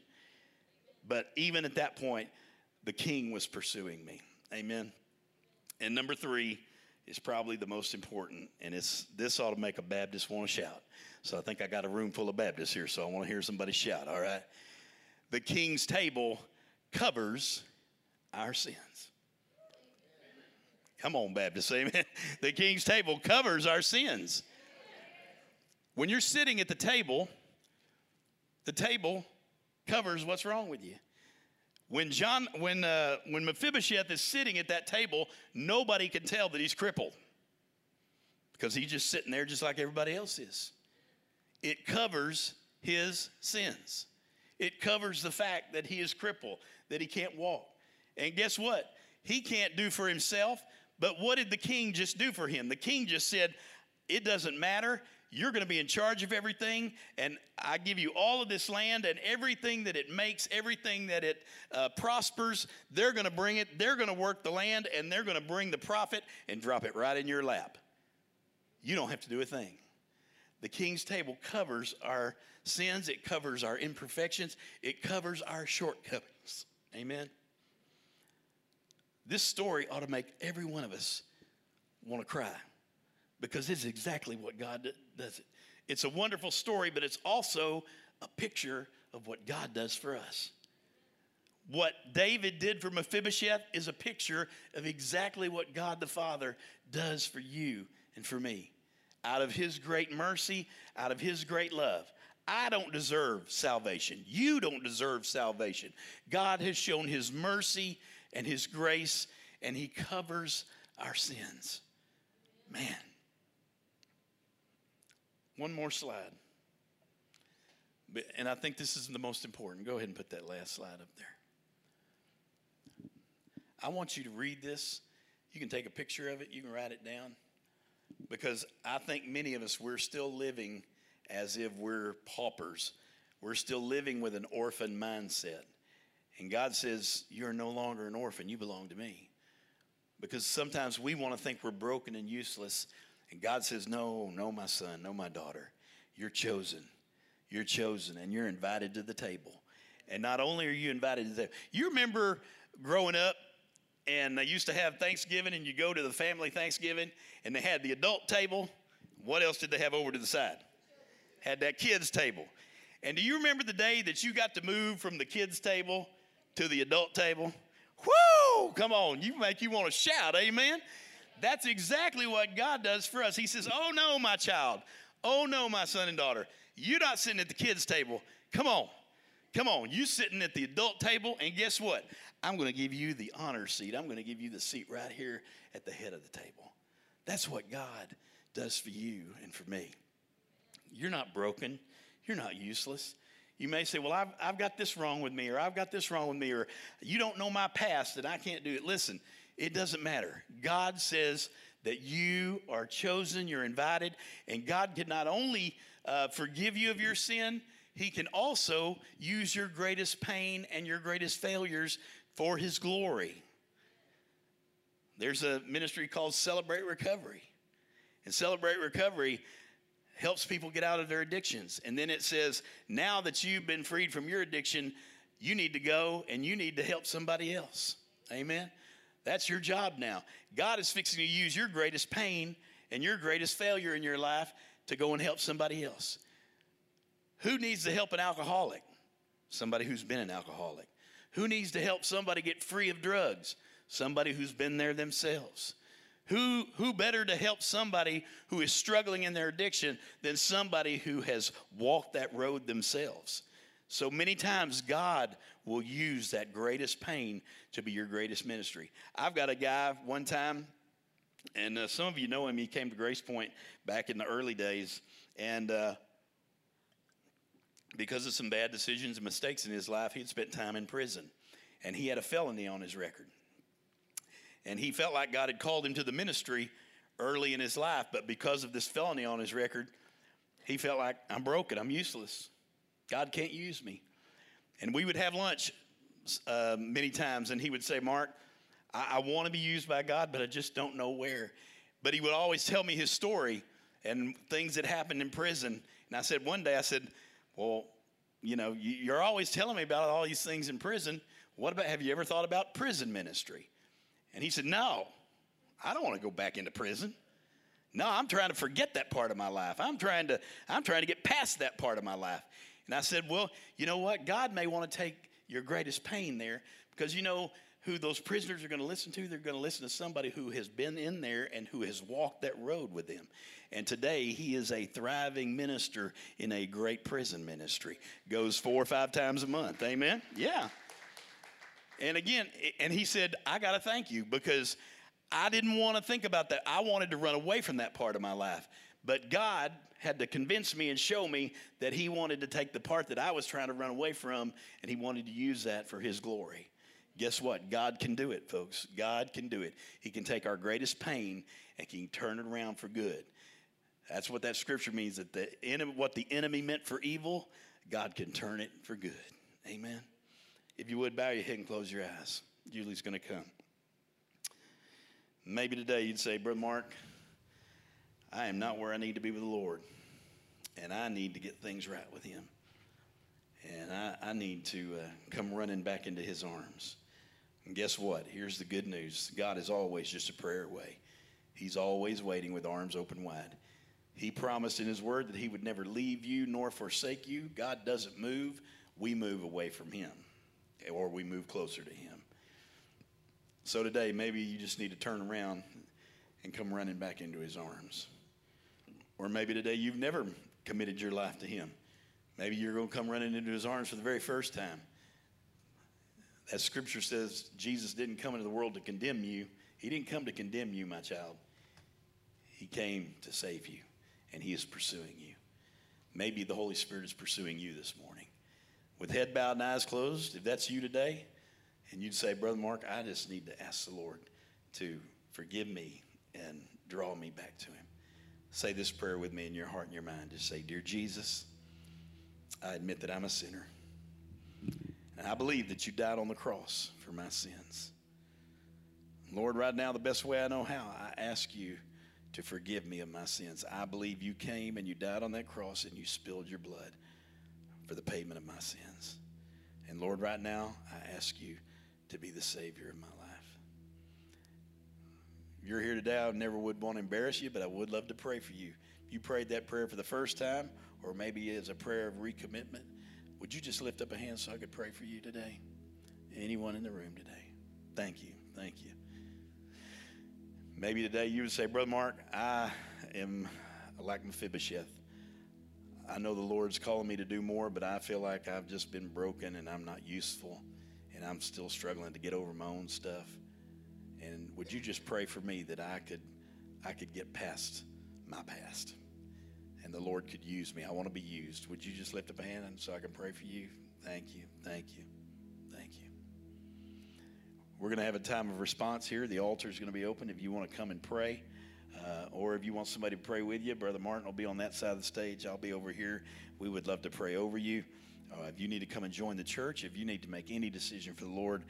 But even at that point, the king was pursuing me. Amen. And number three, is probably the most important, and it's this ought to make a Baptist want to shout. So I think I got a room full of Baptists here, so I want to hear somebody shout. All right, the King's table covers our sins. Come on, Baptist, amen. The King's table covers our sins. When you're sitting at the table, the table covers what's wrong with you. When John, when uh, when Mephibosheth is sitting at that table, nobody can tell that he's crippled because he's just sitting there just like everybody else is. It covers his sins. It covers the fact that he is crippled, that he can't walk. And guess what? He can't do for himself, but what did the king just do for him? The king just said, It doesn't matter. You're going to be in charge of everything, and I give you all of this land and everything that it makes, everything that it uh, prospers. They're going to bring it, they're going to work the land, and they're going to bring the profit and drop it right in your lap. You don't have to do a thing. The king's table covers our sins, it covers our imperfections, it covers our shortcomings. Amen. This story ought to make every one of us want to cry because it's exactly what God does it. It's a wonderful story, but it's also a picture of what God does for us. What David did for Mephibosheth is a picture of exactly what God the Father does for you and for me. Out of his great mercy, out of his great love. I don't deserve salvation. You don't deserve salvation. God has shown his mercy and his grace, and he covers our sins. Man. One more slide. And I think this is the most important. Go ahead and put that last slide up there. I want you to read this. You can take a picture of it, you can write it down. Because I think many of us, we're still living as if we're paupers. We're still living with an orphan mindset. And God says, You're no longer an orphan, you belong to me. Because sometimes we want to think we're broken and useless. And God says, No, no, my son, no, my daughter. You're chosen. You're chosen, and you're invited to the table. And not only are you invited to the you remember growing up and they used to have Thanksgiving, and you go to the family Thanksgiving, and they had the adult table. What else did they have over to the side? Had that kids' table. And do you remember the day that you got to move from the kids' table to the adult table? Whoo! Come on, you make you want to shout, amen? That's exactly what God does for us. He says, Oh no, my child. Oh no, my son and daughter. You're not sitting at the kids' table. Come on. Come on. You sitting at the adult table, and guess what? I'm going to give you the honor seat. I'm going to give you the seat right here at the head of the table. That's what God does for you and for me. You're not broken. You're not useless. You may say, Well, I've, I've got this wrong with me, or I've got this wrong with me, or you don't know my past and I can't do it. Listen, it doesn't matter. God says that you are chosen, you're invited, and God can not only uh, forgive you of your sin, He can also use your greatest pain and your greatest failures for His glory. There's a ministry called Celebrate Recovery. And Celebrate Recovery helps people get out of their addictions. And then it says, now that you've been freed from your addiction, you need to go and you need to help somebody else. Amen. That's your job now. God is fixing to use your greatest pain and your greatest failure in your life to go and help somebody else. Who needs to help an alcoholic? Somebody who's been an alcoholic. Who needs to help somebody get free of drugs? Somebody who's been there themselves. Who, who better to help somebody who is struggling in their addiction than somebody who has walked that road themselves? So many times, God will use that greatest pain to be your greatest ministry. I've got a guy one time, and uh, some of you know him. He came to Grace Point back in the early days, and uh, because of some bad decisions and mistakes in his life, he'd spent time in prison, and he had a felony on his record. And he felt like God had called him to the ministry early in his life, but because of this felony on his record, he felt like, I'm broken, I'm useless. God can't use me. And we would have lunch uh, many times, and he would say, Mark, I, I want to be used by God, but I just don't know where. But he would always tell me his story and things that happened in prison. And I said, one day, I said, Well, you know, you're always telling me about all these things in prison. What about, have you ever thought about prison ministry? And he said, No, I don't want to go back into prison. No, I'm trying to forget that part of my life. I'm trying to, I'm trying to get past that part of my life. And I said, Well, you know what? God may want to take your greatest pain there because you know who those prisoners are going to listen to? They're going to listen to somebody who has been in there and who has walked that road with them. And today he is a thriving minister in a great prison ministry. Goes four or five times a month. Amen? Yeah. And again, and he said, I got to thank you because I didn't want to think about that. I wanted to run away from that part of my life. But God had to convince me and show me that He wanted to take the part that I was trying to run away from and He wanted to use that for His glory. Guess what? God can do it, folks. God can do it. He can take our greatest pain and can turn it around for good. That's what that scripture means that the enemy, what the enemy meant for evil, God can turn it for good. Amen. If you would bow your head and close your eyes, Julie's going to come. Maybe today you'd say, Brother Mark, I am not where I need to be with the Lord, and I need to get things right with Him. And I, I need to uh, come running back into His arms. And guess what? Here's the good news God is always just a prayer away, He's always waiting with arms open wide. He promised in His Word that He would never leave you nor forsake you. God doesn't move, we move away from Him, or we move closer to Him. So today, maybe you just need to turn around and come running back into his arms. Or maybe today you've never committed your life to him. Maybe you're going to come running into his arms for the very first time. As scripture says, Jesus didn't come into the world to condemn you. He didn't come to condemn you, my child. He came to save you, and He is pursuing you. Maybe the Holy Spirit is pursuing you this morning. With head bowed and eyes closed, if that's you today, and you'd say, Brother Mark, I just need to ask the Lord to forgive me and draw me back to Him. Say this prayer with me in your heart and your mind. Just say, Dear Jesus, I admit that I'm a sinner. And I believe that you died on the cross for my sins. Lord, right now, the best way I know how, I ask you to forgive me of my sins. I believe you came and you died on that cross and you spilled your blood for the payment of my sins. And Lord, right now, I ask you to be the Savior of my life. You're here today, I never would want to embarrass you, but I would love to pray for you. If you prayed that prayer for the first time, or maybe as a prayer of recommitment, would you just lift up a hand so I could pray for you today? Anyone in the room today? Thank you. Thank you. Maybe today you would say, Brother Mark, I am like Mephibosheth. I know the Lord's calling me to do more, but I feel like I've just been broken and I'm not useful and I'm still struggling to get over my own stuff. And would you just pray for me that I could I could get past my past and the Lord could use me. I want to be used. Would you just lift up a hand so I can pray for you? Thank you. Thank you. Thank you. We're going to have a time of response here. The altar is going to be open if you want to come and pray. Uh, or if you want somebody to pray with you, Brother Martin will be on that side of the stage. I'll be over here. We would love to pray over you. Uh, if you need to come and join the church, if you need to make any decision for the Lord,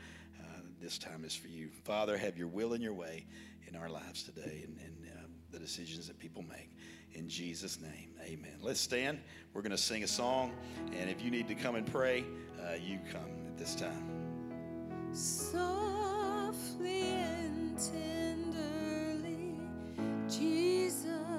this time is for you. Father, have your will and your way in our lives today and, and uh, the decisions that people make. In Jesus' name, amen. Let's stand. We're going to sing a song. And if you need to come and pray, uh, you come at this time. Softly and tenderly, Jesus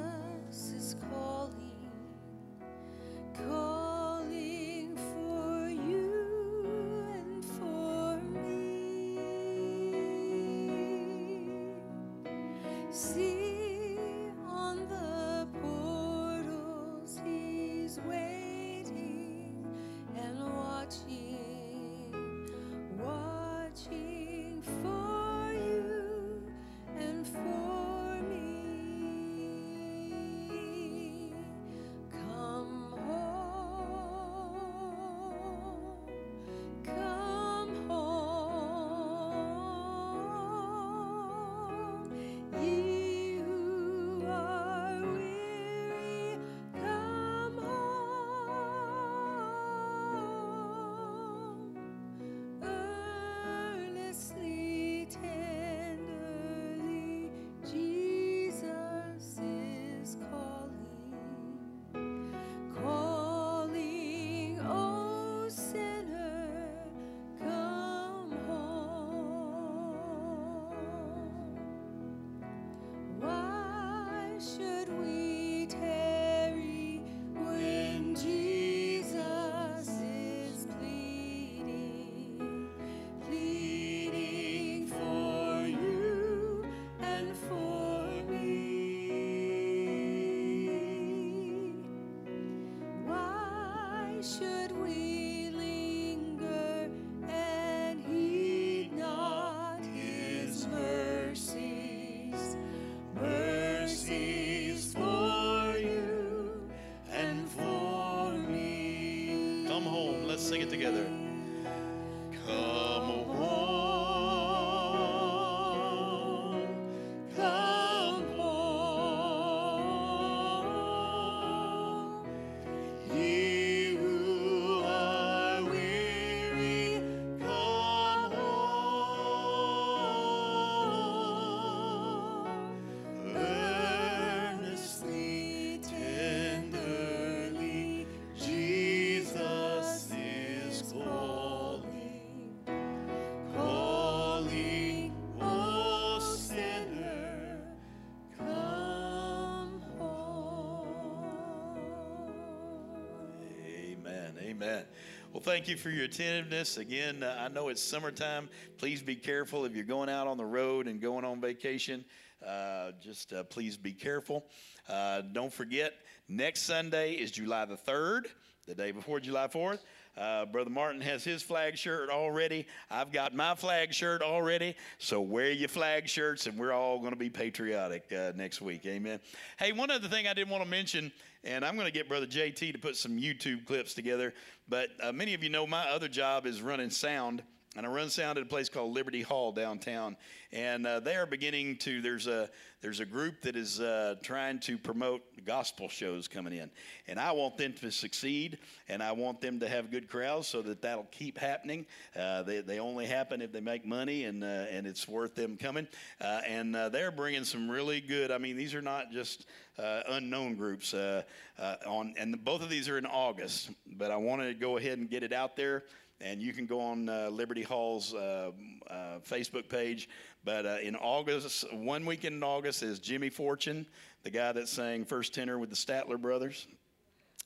thank you for your attentiveness. Again, uh, I know it's summertime. Please be careful if you're going out on the road and going on vacation. uh, just uh, please be careful. Uh, don't forget, next Sunday is July the 3rd, the day before July 4th. Uh, Brother Martin has his flag shirt already. I've got my flag shirt already. So wear your flag shirts, and we're all going to be patriotic uh, next week. Amen. Hey, one other thing I didn't want to mention, and I'm going to get Brother JT to put some YouTube clips together. But uh, many of you know my other job is running sound and I run sound at a place called Liberty Hall downtown, and uh, they are beginning to. There's a there's a group that is uh, trying to promote gospel shows coming in, and I want them to succeed, and I want them to have good crowds so that that'll keep happening. Uh, they they only happen if they make money, and uh, and it's worth them coming. Uh, and uh, they're bringing some really good. I mean, these are not just unknown groups on, and both of these are in August. But I wanted to go ahead and get it out there and you can go on uh, Liberty Hall's uh, uh, Facebook page. But uh, in August, one weekend in August is Jimmy Fortune, the guy that sang first tenor with the Statler Brothers.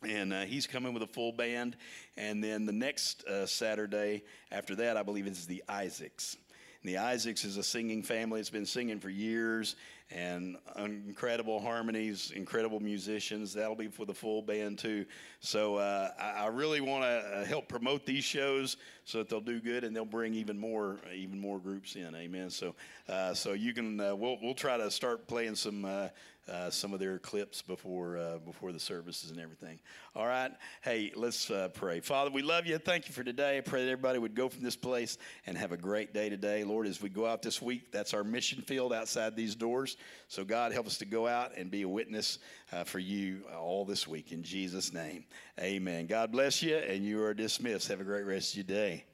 And uh, he's coming with a full band. And then the next uh, Saturday after that, I believe, is the Isaacs. And the Isaacs is a singing family. It's been singing for years and incredible harmonies, incredible musicians. That'll be for the full band too. So uh, I, I, really want to uh, help promote these shows so that they'll do good and they'll bring even more, even more groups in. Amen. So, uh, so you can uh, we'll we'll try to start playing some uh, uh, some of their clips before uh, before the services and everything. All right. Hey, let's uh, pray. Father, we love you. Thank you for today. I pray that everybody would go from this place and have a great day today. Lord, as we go out this week, that's our mission field outside these doors. So God, help us to go out and be a witness uh, for you all this week in Jesus' name. Amen. God bless you, and you are dismissed. Have a great rest of your day.